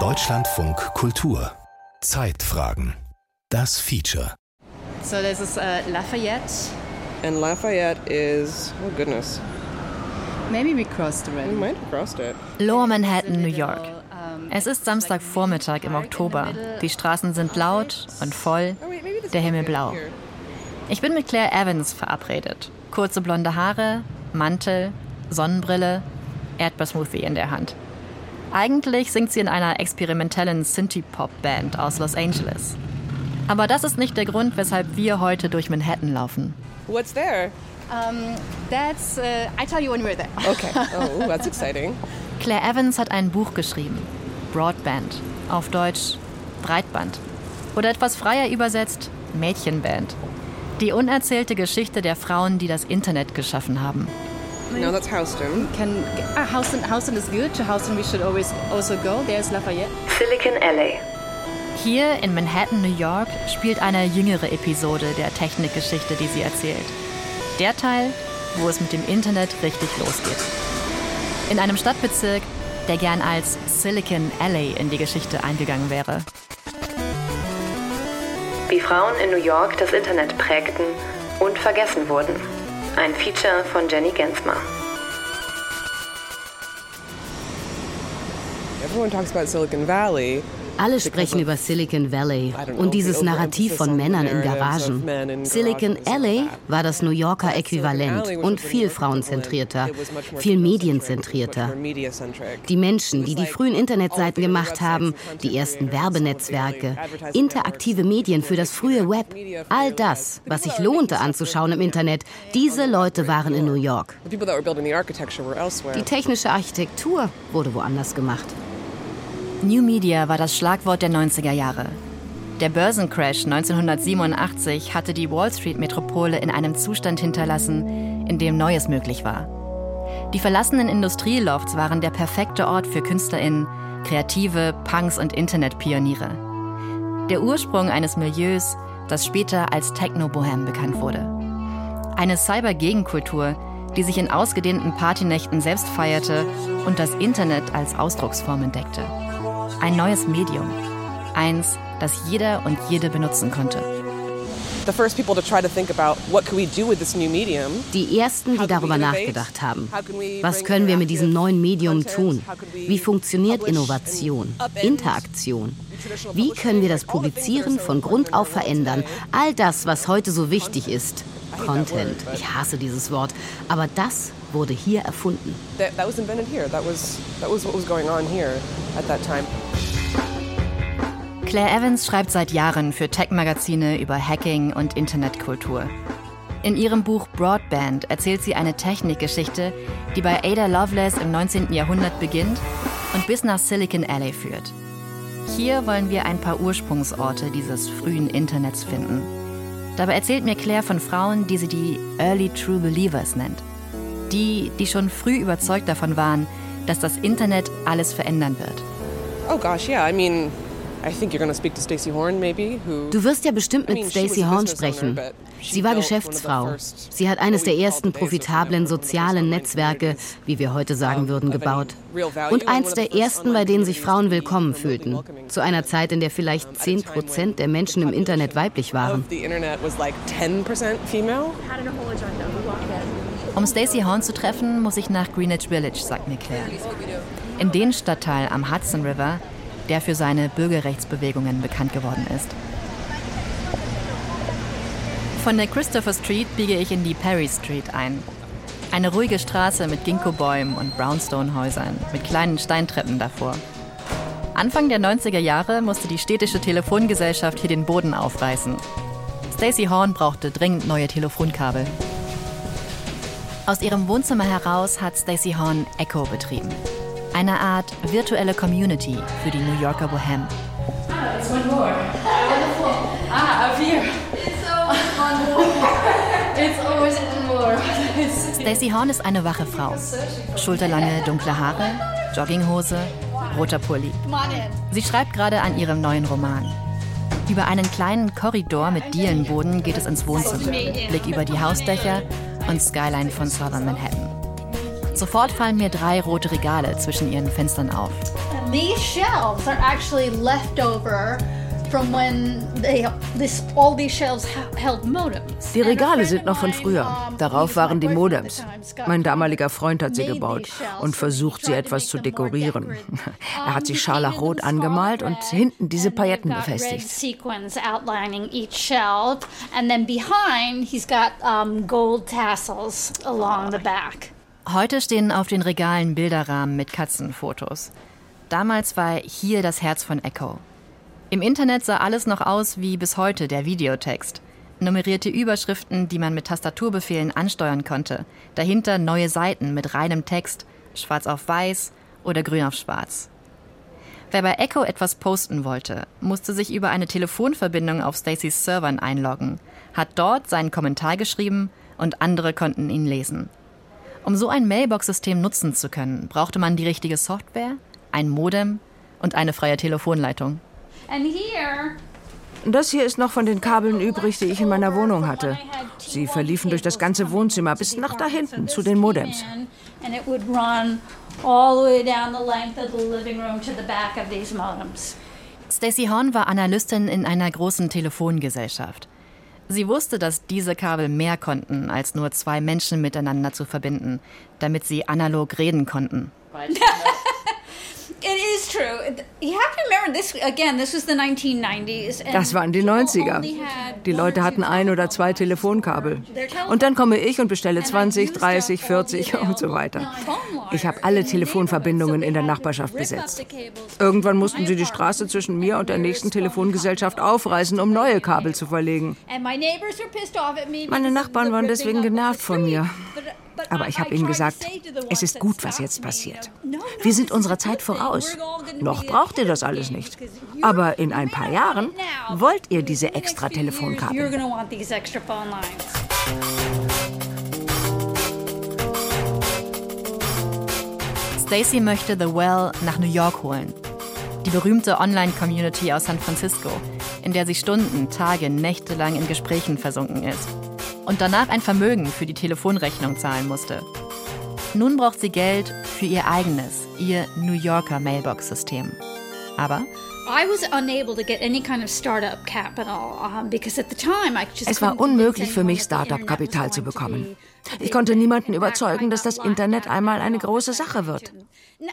Deutschlandfunk Kultur Zeitfragen Das Feature So this is uh, Lafayette. And Lafayette is, oh goodness, Maybe we crossed the we might have crossed it. Lower Manhattan, New York. Es ist Samstagvormittag im Oktober. Die Straßen sind laut und voll, Oh der Himmel blau. Ich bin mit Claire Evans verabredet. Kurze blonde Haare, Mantel, Sonnenbrille, Erdbeersmoothie in der Hand. Eigentlich singt sie in einer experimentellen Synthie-Pop-Band aus Los Angeles. Aber das ist nicht der Grund, weshalb wir heute durch Manhattan laufen. What's there? Um, that's. Uh, I tell you when we're there. Okay. Oh, that's exciting. Claire Evans hat ein Buch geschrieben. Broadband. Auf Deutsch Breitband. Oder etwas freier übersetzt Mädchenband. Die unerzählte Geschichte der Frauen, die das Internet geschaffen haben. Now that's Houston. Can uh, Houston? Houston is good. To Houston we should always also go. There's Lafayette. Silicon Alley. Hier in Manhattan, New York, spielt eine jüngere Episode der Technikgeschichte, die sie erzählt. Der Teil, wo es mit dem Internet richtig losgeht. In einem Stadtbezirk, der gern als Silicon Alley in die Geschichte eingegangen wäre. Wie Frauen in New York das Internet prägten und vergessen wurden. Ein Feature von Jenny Gensmer. Everyone talks about Silicon Valley. Alle sprechen über Silicon Valley und dieses Narrativ von Männern in Garagen. Silicon Alley war das New Yorker Äquivalent und viel frauenzentrierter, viel medienzentrierter. Die Menschen, die die frühen Internetseiten gemacht haben, die ersten Werbenetzwerke, interaktive Medien für das frühe Web, all das, was sich lohnte anzuschauen im Internet, diese Leute waren in New York. Die technische Architektur wurde woanders gemacht. New Media war das Schlagwort der 90er Jahre. Der Börsencrash 1987 hatte die Wall Street-Metropole in einem Zustand hinterlassen, in dem Neues möglich war. Die verlassenen Industrielofts waren der perfekte Ort für KünstlerInnen, Kreative, Punks und Internetpioniere. Der Ursprung eines Milieus, das später als Techno-Bohem bekannt wurde. Eine Cyber-Gegenkultur, die sich in ausgedehnten Partynächten selbst feierte und das Internet als Ausdrucksform entdeckte. Ein neues Medium. Eins, das jeder und jede benutzen konnte. Die ersten, die darüber nachgedacht haben. Was können wir mit diesem neuen Medium tun? Wie funktioniert Innovation, Interaktion? Wie können wir das Publizieren von Grund auf verändern? All das, was heute so wichtig ist. Content. Ich hasse dieses Wort. Aber das wurde hier erfunden. That, that was invented here. That was that was what was going on here at that time. Claire Evans schreibt seit Jahren für Tech-Magazine über Hacking und Internetkultur. In ihrem Buch Broadband erzählt sie eine Technikgeschichte, die bei Ada Lovelace im 19. Jahrhundert beginnt und bis nach Silicon Alley führt. Hier wollen wir ein paar Ursprungsorte dieses frühen Internets finden. Dabei erzählt mir Claire von Frauen, die sie die Early True Believers nennt. Die, die schon früh überzeugt davon waren, dass das Internet alles verändern wird. Oh gosh, yeah. I mean, I think you're going to speak to Stacey Horn, maybe, who. Du wirst ja bestimmt mit Stacey Horn sprechen. Sie war Geschäftsfrau. Sie hat eines der ersten profitablen sozialen Netzwerke, wie wir heute sagen würden, gebaut. Und eins der ersten, bei denen sich Frauen willkommen fühlten. Zu einer Zeit, in der vielleicht 10 Prozent der Menschen im Internet weiblich waren. Of the internet was like 10% female. Um Stacey Horn zu treffen, muss ich nach Greenwich Village, sagt mir Claire. In den Stadtteil am Hudson River, der für seine Bürgerrechtsbewegungen bekannt geworden ist. Von der Christopher Street biege ich in die Perry Street ein. Eine ruhige Straße mit Ginkgo-Bäumen und Brownstone-Häusern mit kleinen Steintreppen davor. Anfang der 90er Jahre musste die städtische Telefongesellschaft hier den Boden aufreißen. Stacey Horn brauchte dringend neue Telefonkabel. Aus ihrem Wohnzimmer heraus hat Stacey Horn Echo betrieben. Eine Art virtuelle Community für die New Yorker Bohem. It's one more. Ah, up here. It's always one more. it's always one more. Stacey Horn ist eine wache Frau. Schulterlange, dunkle Haare, Jogginghose, roter Pulli. Sie schreibt gerade an ihrem neuen Roman. Über einen kleinen Korridor mit Dielenboden geht es ins Wohnzimmer. Blick über die Hausdächer und Skyline von Southern Manhattan. Sofort fallen mir drei rote Regale zwischen ihren Fenstern auf. These shelves are actually leftover die Regale sind noch von früher. Darauf waren die Modems. Mein damaliger Freund hat sie gebaut und versucht, sie etwas zu dekorieren. Er hat sie scharlachrot angemalt und hinten diese Pailletten befestigt. Heute stehen auf den Regalen Bilderrahmen mit Katzenfotos. Damals war hier das Herz von Echo. Im Internet sah alles noch aus wie bis heute der Videotext. Nummerierte Überschriften, die man mit Tastaturbefehlen ansteuern konnte. Dahinter neue Seiten mit reinem Text, schwarz auf weiß oder grün auf schwarz. Wer bei Echo etwas posten wollte, musste sich über eine Telefonverbindung auf Stacys Servern einloggen, hat dort seinen Kommentar geschrieben und andere konnten ihn lesen. Um so ein Mailbox-System nutzen zu können, brauchte man die richtige Software, ein Modem und eine freie Telefonleitung. Das hier ist noch von den Kabeln übrig, die ich in meiner Wohnung hatte. Sie verliefen durch das ganze Wohnzimmer bis nach da hinten zu den Modems. Stacey Horn war Analystin in einer großen Telefongesellschaft. Sie wusste, dass diese Kabel mehr konnten, als nur zwei Menschen miteinander zu verbinden, damit sie analog reden konnten. Das waren die 90er. Die Leute hatten ein oder zwei Telefonkabel. Und dann komme ich und bestelle 20, 30, 40 und so weiter. Ich habe alle Telefonverbindungen in der Nachbarschaft besetzt. Irgendwann mussten sie die Straße zwischen mir und der nächsten Telefongesellschaft aufreißen, um neue Kabel zu verlegen. Meine Nachbarn waren deswegen genervt von mir. Aber ich habe ihnen gesagt, es ist gut, was jetzt passiert. Wir sind unserer Zeit voraus. Noch braucht ihr das alles nicht. Aber in ein paar Jahren wollt ihr diese extra Telefonkabel. Stacy möchte The Well nach New York holen. Die berühmte Online-Community aus San Francisco, in der sie Stunden, Tage, Nächte lang in Gesprächen versunken ist und danach ein Vermögen für die Telefonrechnung zahlen musste. Nun braucht sie Geld für ihr eigenes, ihr New Yorker Mailbox-System. Aber es war unmöglich für mich, Startup-Kapital zu bekommen. Ich konnte niemanden überzeugen, dass das Internet einmal eine große Sache wird.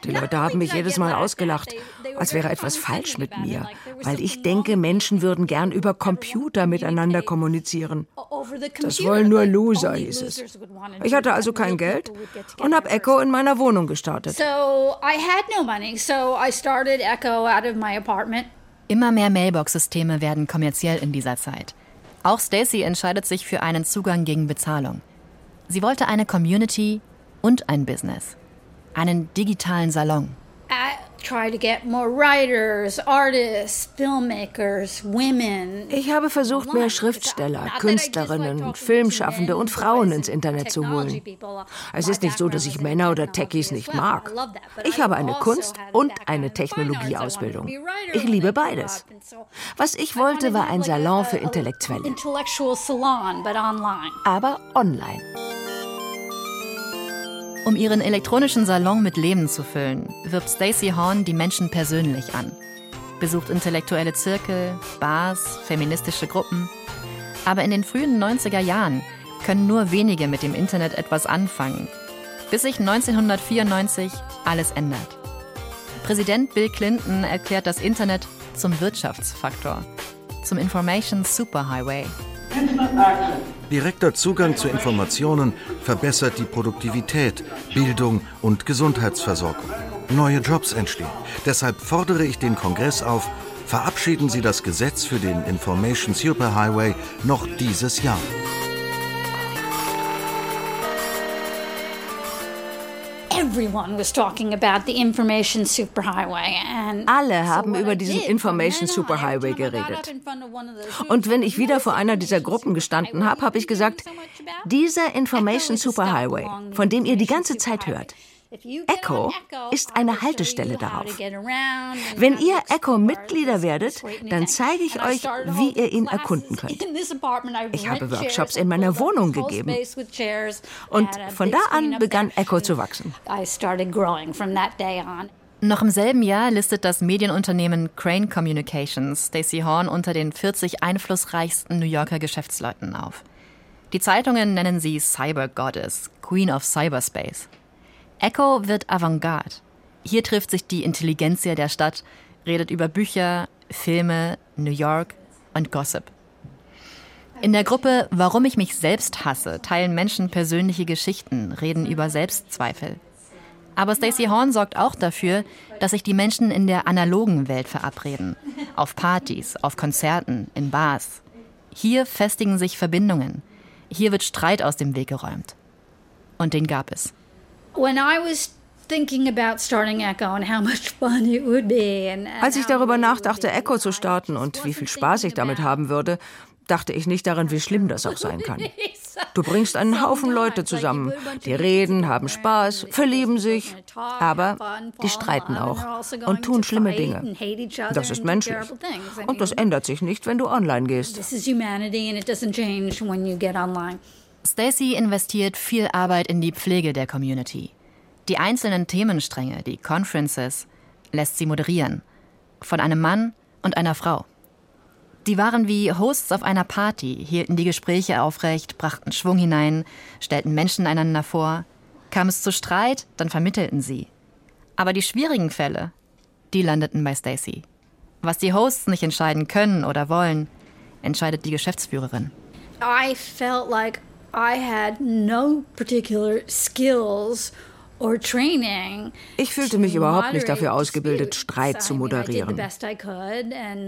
Die Leute haben mich jedes Mal ausgelacht, als wäre etwas falsch mit mir, weil ich denke, Menschen würden gern über Computer miteinander kommunizieren. Das wollen nur Loser, hieß es. Ich hatte also kein Geld und habe Echo in meiner Wohnung gestartet. Immer mehr Mailbox-Systeme werden kommerziell in dieser Zeit. Auch Stacy entscheidet sich für einen Zugang gegen Bezahlung. Sie wollte eine Community und ein Business. Einen digitalen Salon. Ich habe versucht, mehr Schriftsteller, Künstlerinnen, Filmschaffende und Frauen ins Internet zu holen. Es ist nicht so, dass ich Männer oder Techies nicht mag. Ich habe eine Kunst- und eine Technologieausbildung. Ich liebe beides. Was ich wollte, war ein Salon für Intellektuelle. Aber online. Um ihren elektronischen Salon mit Leben zu füllen, wirbt Stacey Horn die Menschen persönlich an. Besucht intellektuelle Zirkel, Bars, feministische Gruppen. Aber in den frühen 90er Jahren können nur wenige mit dem Internet etwas anfangen, bis sich 1994 alles ändert. Präsident Bill Clinton erklärt das Internet zum Wirtschaftsfaktor, zum Information Superhighway. Direkter Zugang zu Informationen verbessert die Produktivität, Bildung und Gesundheitsversorgung. Neue Jobs entstehen. Deshalb fordere ich den Kongress auf, verabschieden Sie das Gesetz für den Information Superhighway noch dieses Jahr. Alle haben über diesen Information Superhighway geredet. Und wenn ich wieder vor einer dieser Gruppen gestanden habe, habe ich gesagt, dieser Information Superhighway, von dem ihr die ganze Zeit hört, Echo ist eine Haltestelle darauf. Wenn ihr Echo-Mitglieder werdet, dann zeige ich euch, wie ihr ihn erkunden könnt. Ich habe Workshops in meiner Wohnung gegeben. Und von da an begann Echo zu wachsen. Noch im selben Jahr listet das Medienunternehmen Crane Communications Stacey Horn unter den 40 einflussreichsten New Yorker Geschäftsleuten auf. Die Zeitungen nennen sie Cyber Goddess, Queen of Cyberspace. Echo wird Avantgarde. Hier trifft sich die Intelligenzia der Stadt, redet über Bücher, Filme, New York und Gossip. In der Gruppe Warum ich mich selbst hasse teilen Menschen persönliche Geschichten, reden über Selbstzweifel. Aber Stacey Horn sorgt auch dafür, dass sich die Menschen in der analogen Welt verabreden. Auf Partys, auf Konzerten, in Bars. Hier festigen sich Verbindungen. Hier wird Streit aus dem Weg geräumt. Und den gab es. Als ich darüber nachdachte, Echo zu starten und wie viel Spaß ich damit haben würde, dachte ich nicht daran, wie schlimm das auch sein kann. Du bringst einen Haufen Leute zusammen. Die reden, haben Spaß, verlieben sich, aber die streiten auch und tun schlimme Dinge. Das ist menschlich. Und das ändert sich nicht, wenn du online gehst. Stacy investiert viel Arbeit in die Pflege der Community. Die einzelnen Themenstränge, die Conferences, lässt sie moderieren. Von einem Mann und einer Frau. Die waren wie Hosts auf einer Party, hielten die Gespräche aufrecht, brachten Schwung hinein, stellten Menschen einander vor. Kam es zu Streit, dann vermittelten sie. Aber die schwierigen Fälle, die landeten bei Stacy. Was die Hosts nicht entscheiden können oder wollen, entscheidet die Geschäftsführerin. I felt like I had no particular skills ich fühlte mich überhaupt nicht dafür ausgebildet, Streit zu moderieren.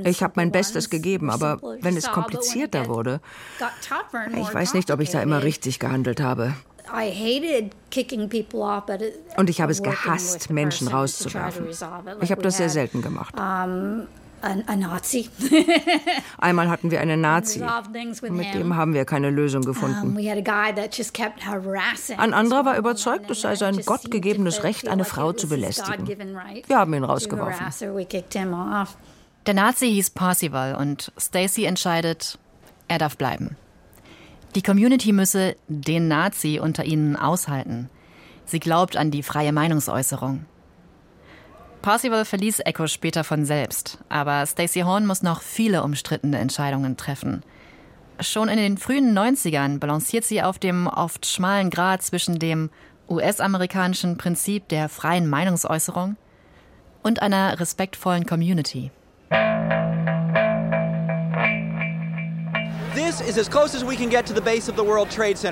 Ich habe mein Bestes gegeben, aber wenn es komplizierter wurde, ich weiß nicht, ob ich da immer richtig gehandelt habe. Und ich habe es gehasst, Menschen rauszuwerfen. Ich habe das sehr selten gemacht ein Nazi. Einmal hatten wir einen Nazi. Mit dem haben wir keine Lösung gefunden. Ein anderer war überzeugt, es sei sein gottgegebenes Recht, eine Frau zu belästigen. Wir haben ihn rausgeworfen. Der Nazi hieß Parsival und Stacy entscheidet, er darf bleiben. Die Community müsse den Nazi unter ihnen aushalten. Sie glaubt an die freie Meinungsäußerung. Parsival verließ Echo später von selbst, aber Stacey Horn muss noch viele umstrittene Entscheidungen treffen. Schon in den frühen 90ern balanciert sie auf dem oft schmalen Grat zwischen dem US-amerikanischen Prinzip der freien Meinungsäußerung und einer respektvollen Community.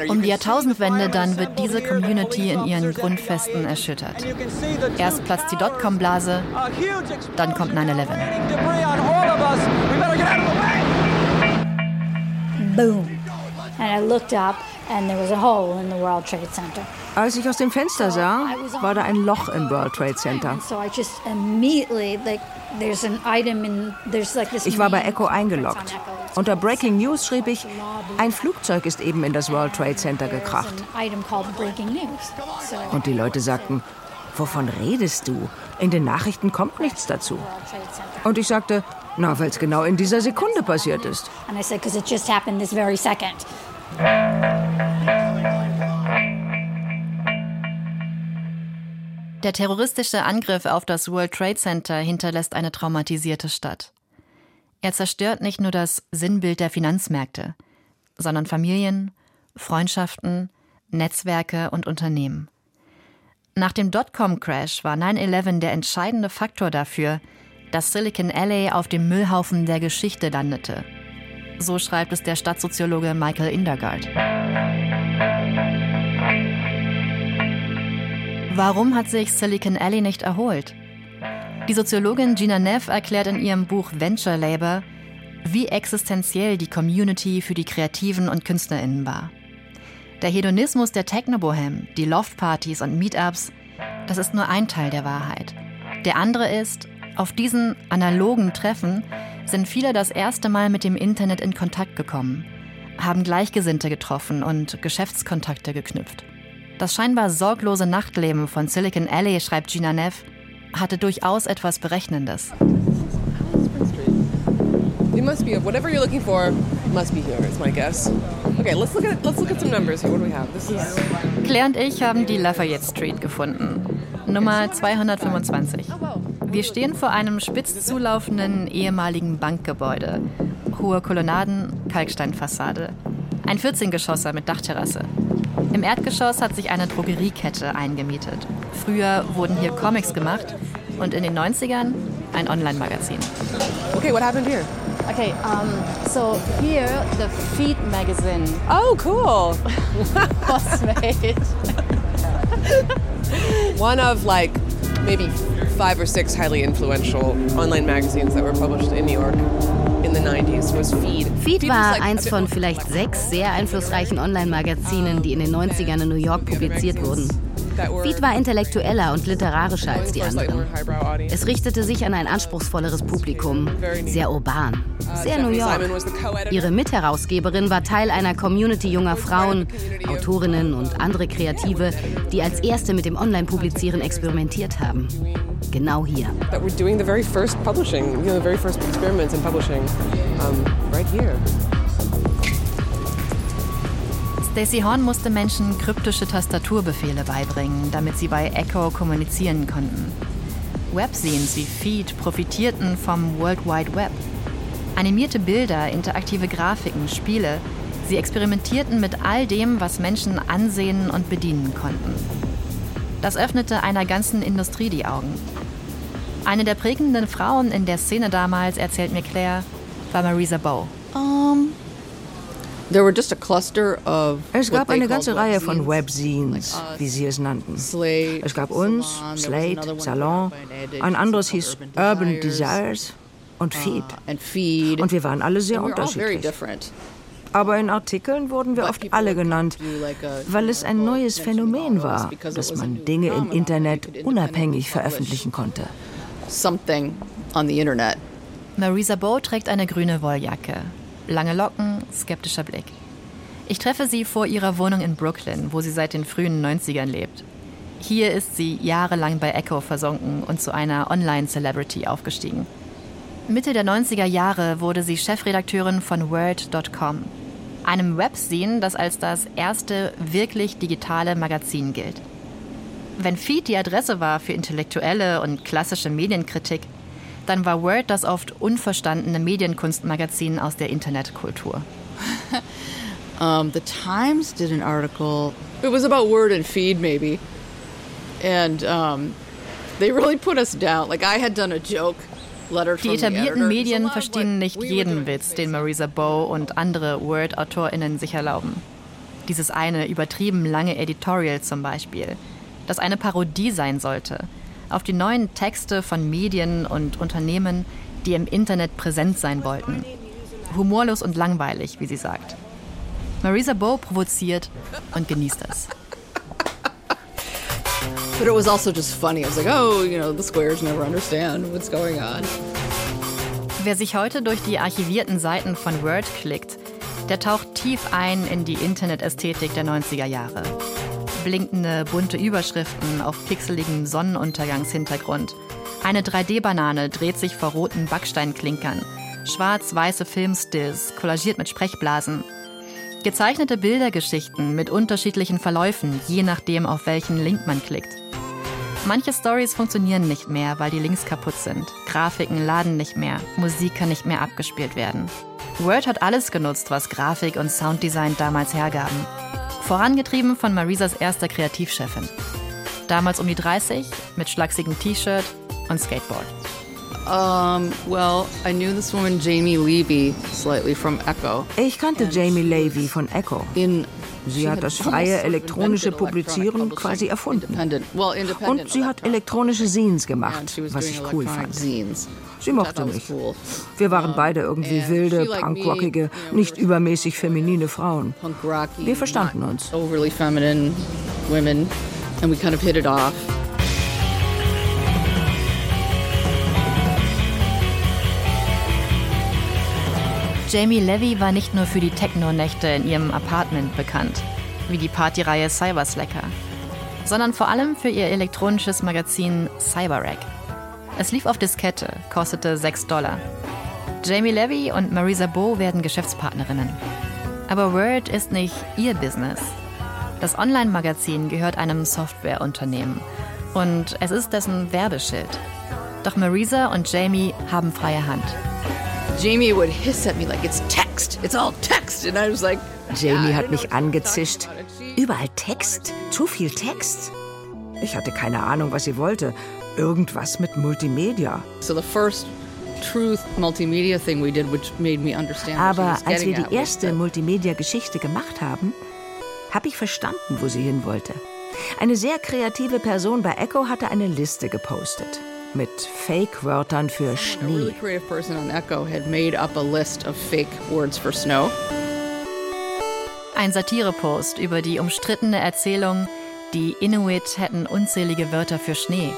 Um die Jahrtausendwende dann wird diese Community in ihren Grundfesten erschüttert. Erst platzt die Dotcom-Blase, dann kommt 9-11. Boom. And I looked up and there was a hole in the World Trade Center. Als ich aus dem Fenster sah, war da ein Loch im World Trade Center. Ich war bei Echo eingeloggt. Unter Breaking News schrieb ich, ein Flugzeug ist eben in das World Trade Center gekracht. Und die Leute sagten, wovon redest du? In den Nachrichten kommt nichts dazu. Und ich sagte, na, weil es genau in dieser Sekunde passiert ist. Der terroristische Angriff auf das World Trade Center hinterlässt eine traumatisierte Stadt. Er zerstört nicht nur das Sinnbild der Finanzmärkte, sondern Familien, Freundschaften, Netzwerke und Unternehmen. Nach dem Dotcom-Crash war 9-11 der entscheidende Faktor dafür, dass Silicon Alley auf dem Müllhaufen der Geschichte landete. So schreibt es der Stadtsoziologe Michael Indergaard. Warum hat sich Silicon Alley nicht erholt? Die Soziologin Gina Neff erklärt in ihrem Buch Venture Labor, wie existenziell die Community für die Kreativen und KünstlerInnen war. Der Hedonismus der Technobohem, die Loftpartys und Meetups, das ist nur ein Teil der Wahrheit. Der andere ist, auf diesen analogen Treffen sind viele das erste Mal mit dem Internet in Kontakt gekommen, haben Gleichgesinnte getroffen und Geschäftskontakte geknüpft. Das scheinbar sorglose Nachtleben von Silicon Alley, schreibt Gina Neff, hatte durchaus etwas Berechnendes. It must be whatever you're looking for must be here. Is my guess. Okay, let's look at let's look at some numbers here. What do we have? This is Claire und ich haben die Lafayette Street gefunden. Nummer 225. Wir stehen vor einem spitz zulaufenden ehemaligen Bankgebäude. Hohe Kolonnaden, Kalksteinfassade. Ein 14-Geschosser mit Dachterrasse. Im Erdgeschoss hat sich eine Drogeriekette eingemietet. Früher wurden hier Comics gemacht und in den 90ern ein Online-Magazin. Okay, what happened here? Okay, um, so here the Feet magazine. Oh, cool. was made. One of like maybe five or six highly influential online magazines that were published in New York. In the 90s was Feed. Feed war eins von vielleicht sechs sehr einflussreichen Online-Magazinen, die in den 90ern in New York publiziert wurden. Feed war intellektueller und literarischer als die anderen. Es richtete sich an ein anspruchsvolleres Publikum, sehr urban, sehr New York. Ihre Mitherausgeberin war Teil einer Community junger Frauen, Autorinnen und andere Kreative, die als erste mit dem Online-Publizieren experimentiert haben. Genau hier. That we're doing the very first publishing, you know, the very first experiments in publishing, um, right here. Stacey Horn musste Menschen kryptische Tastaturbefehle beibringen, damit sie bei Echo kommunizieren konnten. Webscenes wie Feed profitierten vom World Wide Web. Animierte Bilder, interaktive Grafiken, Spiele, sie experimentierten mit all dem, was Menschen ansehen und bedienen konnten. Das öffnete einer ganzen Industrie die Augen. Eine der prägenden Frauen in der Szene damals, erzählt mir Claire, war Marisa Bow. Um, es gab eine ganze Reihe von Webzines, wie sie es nannten. Es gab uns, Slate, Salon, ein anderes hieß Urban Desires und Feed. Und wir waren alle sehr unterschiedlich. Aber in Artikeln wurden wir oft alle genannt, weil es ein neues Phänomen war, dass man Dinge im Internet unabhängig veröffentlichen konnte. Marisa Bow trägt eine grüne Wolljacke, lange Locken, skeptischer Blick. Ich treffe sie vor ihrer Wohnung in Brooklyn, wo sie seit den frühen 90ern lebt. Hier ist sie jahrelang bei Echo versunken und zu einer Online-Celebrity aufgestiegen. Mitte der 90er Jahre wurde sie Chefredakteurin von Word.com, einem Webzine, das als das erste wirklich digitale Magazin gilt. Wenn Feed die Adresse war für intellektuelle und klassische Medienkritik, dann war Word das oft unverstandene Medienkunstmagazin aus der Internetkultur. um, the Times did an article. It was about Word and Feed, maybe, and um, they really put us down. Like I had done a joke. Die etablierten Medien verstehen nicht jeden Witz, den Marisa Bow und andere Word-AutorInnen sich erlauben. Dieses eine übertrieben lange Editorial zum Beispiel, das eine Parodie sein sollte, auf die neuen Texte von Medien und Unternehmen, die im Internet präsent sein wollten. Humorlos und langweilig, wie sie sagt. Marisa Bow provoziert und genießt es. But it was also just funny. I was like, oh, you know, the squares never understand what's going on. Wer sich heute durch die archivierten Seiten von Word klickt, der taucht tief ein in die Internetästhetik der 90er Jahre blinkende bunte Überschriften auf pixeligem Sonnenuntergangshintergrund. Eine 3D-Banane dreht sich vor roten Backsteinklinkern. Schwarz-weiße Filmstills, kollagiert mit Sprechblasen. Gezeichnete Bildergeschichten mit unterschiedlichen Verläufen, je nachdem, auf welchen Link man klickt. Manche Stories funktionieren nicht mehr, weil die Links kaputt sind. Grafiken laden nicht mehr, Musik kann nicht mehr abgespielt werden. Word hat alles genutzt, was Grafik und Sounddesign damals hergaben. Vorangetrieben von Marisas erster Kreativchefin. Damals um die 30, mit schlachsigem T-Shirt und Skateboard. Um, well, I knew this woman Jamie Levy slightly from Echo. Ich kannte Jamie Levy von Echo. In Sie hat das freie elektronische Publizieren quasi erfunden. Und sie hat elektronische Scenes gemacht, was ich cool fand. Sie mochte mich. Wir waren beide irgendwie wilde, punkrockige, nicht übermäßig feminine Frauen. Wir verstanden uns. Jamie Levy war nicht nur für die Techno-Nächte in ihrem Apartment bekannt, wie die Partyreihe Cyberslacker. sondern vor allem für ihr elektronisches Magazin CyberRack. Es lief auf Diskette, kostete 6 Dollar. Jamie Levy und Marisa Bo werden Geschäftspartnerinnen. Aber Word ist nicht ihr Business. Das Online-Magazin gehört einem Softwareunternehmen und es ist dessen Werbeschild. Doch Marisa und Jamie haben freie Hand. Jamie would hiss at me like it's text, it's all text, and I was like. Jamie hat mich angezischt. Überall Text? Zu viel Text? Ich hatte keine Ahnung, was sie wollte. Irgendwas mit Multimedia. So the first truth multimedia thing we did, which made me understand. Aber als wir die erste Multimedia-Geschichte gemacht haben, habe ich verstanden, wo sie hin wollte. Eine sehr kreative Person bei Echo hatte eine Liste gepostet mit Fake-Wörtern für Schnee. Ein Satirepost über die umstrittene Erzählung, die Inuit hätten unzählige Wörter für Schnee.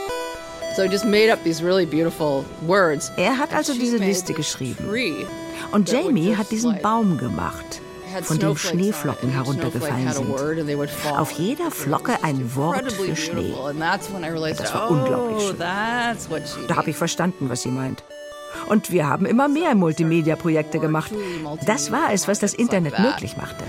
Er hat also diese Liste geschrieben. Und Jamie hat diesen Baum gemacht von dem Schneeflocken heruntergefallen sind. Auf jeder Flocke ein Wort für Schnee. Das war unglaublich schön. Da habe ich verstanden, was sie meint. Und wir haben immer mehr Multimedia-Projekte gemacht. Das war es, was das Internet möglich machte.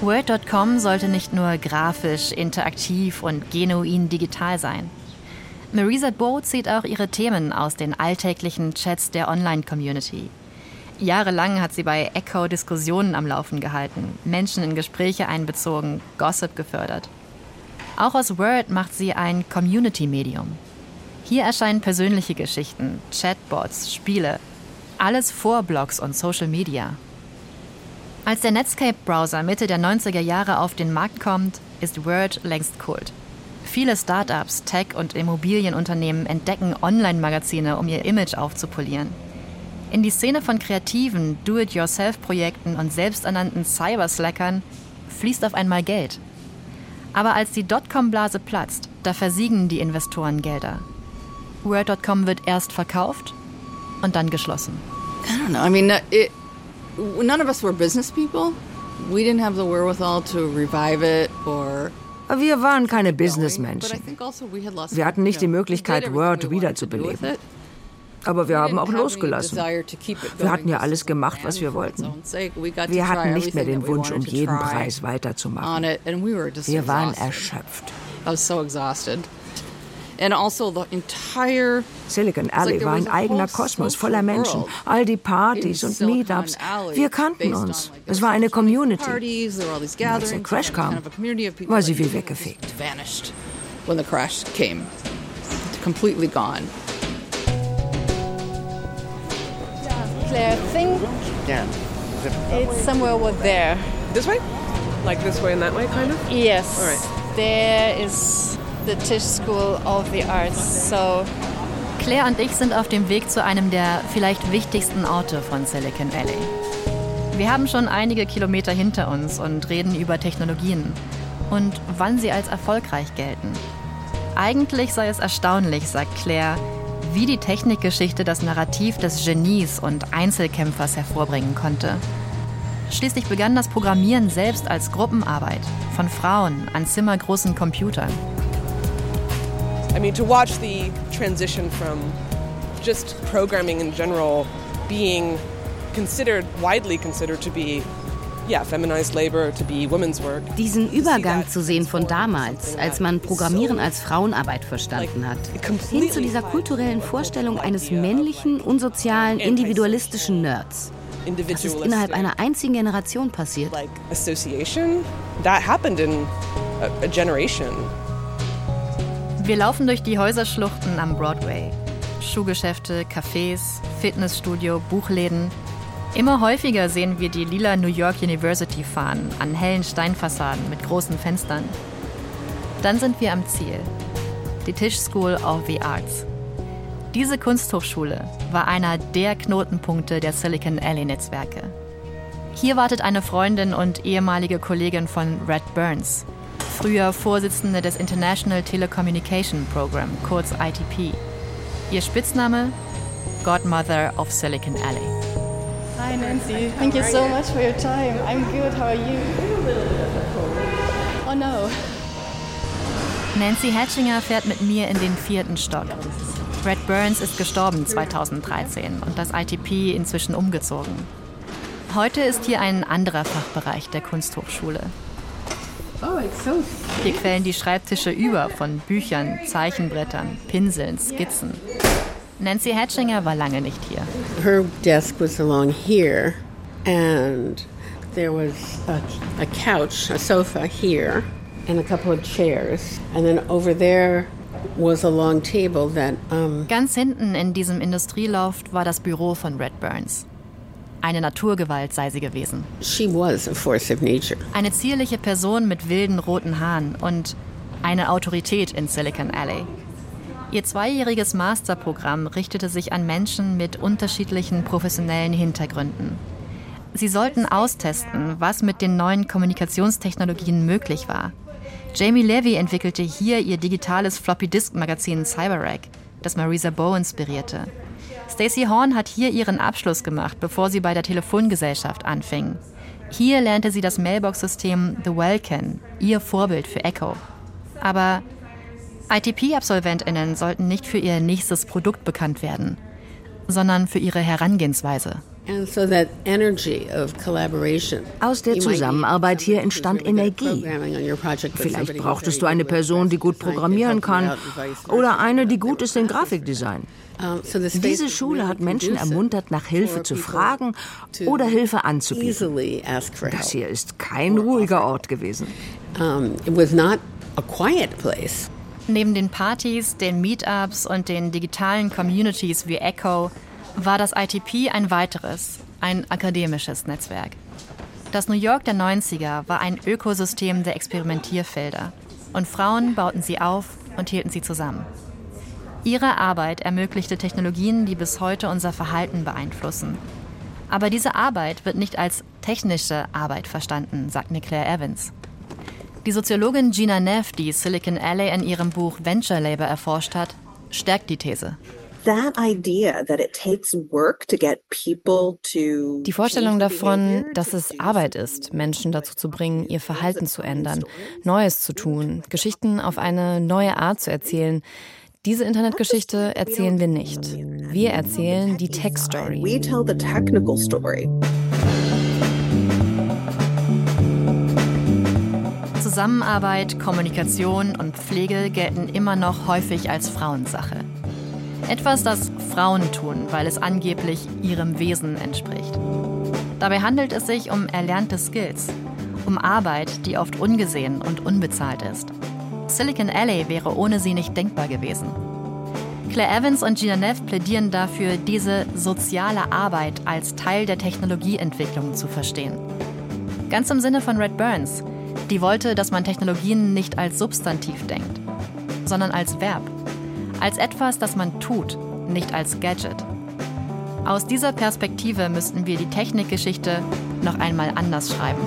Word.com sollte nicht nur grafisch, interaktiv und genuin digital sein. Marisa Bo zieht auch ihre Themen aus den alltäglichen Chats der Online-Community. Jahrelang hat sie bei Echo Diskussionen am Laufen gehalten, Menschen in Gespräche einbezogen, Gossip gefördert. Auch aus Word macht sie ein Community-Medium. Hier erscheinen persönliche Geschichten, Chatbots, Spiele, alles vor Blogs und Social Media. Als der Netscape-Browser Mitte der 90er Jahre auf den Markt kommt, ist Word längst Kult. Viele Startups, Tech- und Immobilienunternehmen entdecken Online-Magazine, um ihr Image aufzupolieren. In die Szene von kreativen Do-it-yourself-Projekten und selbsternannten Cyberslackern fließt auf einmal Geld. Aber als die Dotcom-Blase platzt, da versiegen die Investorengelder. Word.com wird erst verkauft und dann geschlossen. I don't know. I mean, it, none of us were business people. We didn't have the wherewithal to revive it or wir waren keine Businessmenschen. Also wir hatten nicht die Möglichkeit, Word wiederzubeleben. Aber wir haben auch losgelassen. Wir hatten ja alles gemacht, was wir wollten. Wir hatten nicht mehr den Wunsch, um jeden Preis weiterzumachen. Wir waren erschöpft. And also the entire Silicon Alley war ein eigener Kosmos voller Menschen. All die Partys und Meetups. Wir kannten uns. Es war eine Community. Und als der Crash kam, war sie wie weggefegt. When the crash came, completely gone. Claire, think yeah. it's somewhere over there. This way? Like this way and that way, kind of? Yes. All right. There is the Tisch School of the Arts. So Claire und ich sind auf dem Weg zu einem der vielleicht wichtigsten Orte von Silicon Valley. Wir haben schon einige Kilometer hinter uns und reden über Technologien und wann sie als erfolgreich gelten. Eigentlich sei es erstaunlich, sagt Claire, wie die Technikgeschichte das Narrativ des Genies und Einzelkämpfers hervorbringen konnte. Schließlich begann das Programmieren selbst als Gruppenarbeit von Frauen an zimmergroßen Computern. I mean, to watch the transition from just programming in general being considered, widely considered to be Diesen Übergang zu sehen von damals, als man Programmieren als Frauenarbeit verstanden hat, hin zu dieser kulturellen Vorstellung eines männlichen, unsozialen, individualistischen Nerds. Das ist innerhalb einer einzigen Generation passiert. Association, that happened in a generation. Wir laufen durch die Häuserschluchten am Broadway. Schuhgeschäfte, Cafés, Fitnessstudio, Buchläden. Immer häufiger sehen wir die lila New York University fahren an hellen Steinfassaden mit großen Fenstern. Dann sind wir am Ziel. Die Tisch School of the Arts. Diese Kunsthochschule war einer der Knotenpunkte der Silicon Alley Netzwerke. Hier wartet eine Freundin und ehemalige Kollegin von Red Burns, früher Vorsitzende des International Telecommunication Program, kurz ITP. Ihr Spitzname? Godmother of Silicon Alley. Hi, Nancy. Thank you so much for your time. I'm good. How are you? Oh no. Nancy Hatchinger fährt mit mir in den vierten Stock. Brad Burns ist gestorben 2013 und das ITP inzwischen umgezogen. Heute ist hier ein anderer Fachbereich der Kunsthochschule. Oh, hier quellen die Schreibtische über von Büchern, Zeichenbrettern, Pinseln, Skizzen. Nancy Hatchinger war lange nicht hier. Her desk was along here and there was a, a couch, a sofa here and a couple of chairs and then over there was a long table that um Ganz hinten in diesem Industrieloft war das Büro von Red Burns. Eine Naturgewalt sei sie gewesen. She was a force of nature. Eine zierliche Person mit wilden roten Haaren und eine Autorität in Silicon Alley. Ihr zweijähriges Masterprogramm richtete sich an Menschen mit unterschiedlichen professionellen Hintergründen. Sie sollten austesten, was mit den neuen Kommunikationstechnologien möglich war. Jamie Levy entwickelte hier ihr digitales Floppy-Disk-Magazin CyberRack, das Marisa Bow inspirierte. Stacey Horn hat hier ihren Abschluss gemacht, bevor sie bei der Telefongesellschaft anfing. Hier lernte sie das Mailbox-System The Well kennen, ihr Vorbild für Echo. Aber ITP-AbsolventInnen sollten nicht für ihr nächstes Produkt bekannt werden, sondern für ihre Herangehensweise. Aus der Zusammenarbeit hier entstand Energie. Vielleicht brauchtest du eine Person, die gut programmieren kann oder eine, die gut ist in Grafikdesign. Diese Schule hat Menschen ermuntert, nach Hilfe zu fragen oder Hilfe anzubieten. Das hier ist kein ruhiger Ort gewesen. It was not a quiet place. Neben den Partys, den Meetups und den digitalen Communities wie Echo war das ITP ein weiteres, ein akademisches Netzwerk. Das New York der 90er war ein Ökosystem der Experimentierfelder. Und Frauen bauten sie auf und hielten sie zusammen. Ihre Arbeit ermöglichte Technologien, die bis heute unser Verhalten beeinflussen. Aber diese Arbeit wird nicht als technische Arbeit verstanden, sagt Claire Evans. Die Soziologin Gina Neff, die Silicon Alley in ihrem Buch Venture Labor erforscht hat, stärkt die These. Die Vorstellung davon, dass es Arbeit ist, Menschen dazu zu bringen, ihr Verhalten zu ändern, Neues zu tun, Geschichten auf eine neue Art zu erzählen, diese Internetgeschichte erzählen wir nicht. Wir erzählen die Tech Story. Zusammenarbeit, Kommunikation und Pflege gelten immer noch häufig als Frauensache. Etwas, das Frauen tun, weil es angeblich ihrem Wesen entspricht. Dabei handelt es sich um erlernte Skills, um Arbeit, die oft ungesehen und unbezahlt ist. Silicon Alley wäre ohne sie nicht denkbar gewesen. Claire Evans und Gina Neff plädieren dafür, diese soziale Arbeit als Teil der Technologieentwicklung zu verstehen. Ganz im Sinne von Red Burns, die wollte, dass man Technologien nicht als Substantiv denkt, sondern als Verb. Als etwas, das man tut, nicht als Gadget. Aus dieser Perspektive müssten wir die Technikgeschichte noch einmal anders schreiben.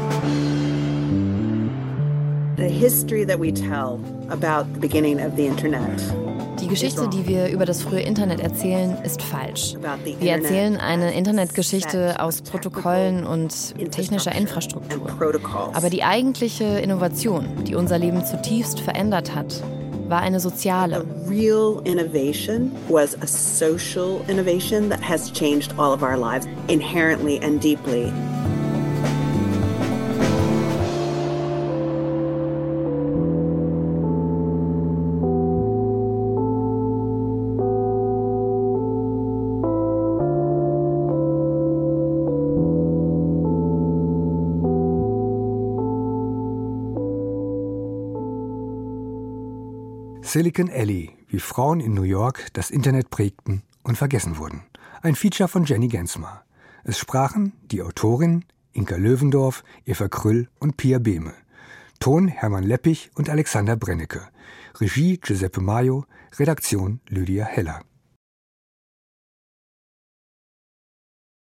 Die Geschichte, die wir über das frühe Internet erzählen, ist falsch. Wir erzählen eine Internetgeschichte aus Protokollen und technischer Infrastruktur. Aber die eigentliche Innovation, die unser Leben zutiefst verändert hat, war eine soziale. real innovation was a social innovation that has changed all of our lives inherently and deeply. Silicon Alley, wie Frauen in New York das Internet prägten und vergessen wurden. Ein Feature von Jenny Gensmer. Es sprachen die Autorin Inka Löwendorf, Eva Krüll und Pia Behme. Ton Hermann Leppich und Alexander Brennecke. Regie Giuseppe Maio, Redaktion Lydia Heller.